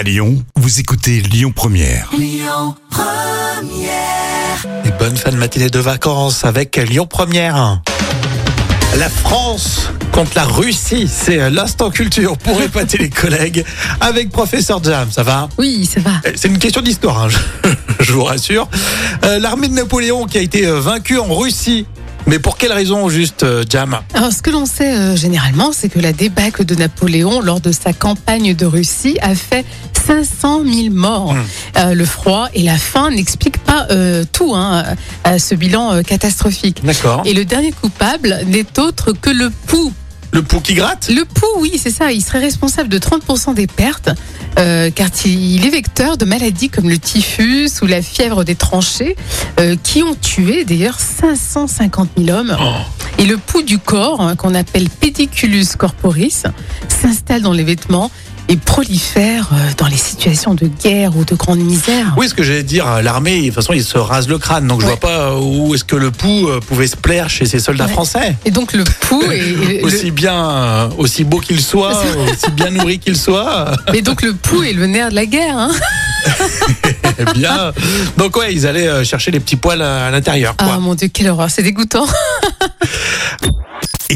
À Lyon, vous écoutez Lyon Première. Et bonne fin de matinée de vacances avec Lyon Première. La France contre la Russie, c'est l'instant culture pour épater les collègues avec professeur Jam. Ça va? Oui, ça va. Eh, C'est une question d'histoire, hein, je, je vous rassure. Euh, L'armée de Napoléon qui a été euh, vaincue en Russie. Mais pour quelle raison, juste, euh, Jam Alors, ce que l'on sait euh, généralement, c'est que la débâcle de Napoléon lors de sa campagne de Russie a fait 500 000 morts. Hmm. Euh, le froid et la faim n'expliquent pas euh, tout, hein, à ce bilan euh, catastrophique. D'accord. Et le dernier coupable n'est autre que le pouls. Le pouls qui gratte? Le pouls, oui, c'est ça. Il serait responsable de 30% des pertes, euh, car il est vecteur de maladies comme le typhus ou la fièvre des tranchées, euh, qui ont tué d'ailleurs 550 000 hommes. Oh. Et le pouls du corps, hein, qu'on appelle pédiculus corporis, s'installe dans les vêtements et prolifère euh, dans les situations de guerre ou de grande misère. Oui, ce que j'allais dire, euh, l'armée, de toute façon, il se rase le crâne. Donc je Ouais. vois pas euh, où est-ce que le pouls pouvait se plaire chez ces soldats Ouais. français. Et donc le pouls est, le- Aussi bien, aussi beau qu'il soit, aussi bien nourri qu'il soit. mais donc le pouls est le nerf de la guerre. Hein. Eh bien, donc ouais, ils allaient chercher les petits poils à, l'intérieur. Ah mon dieu, quelle horreur, c'est dégoûtant.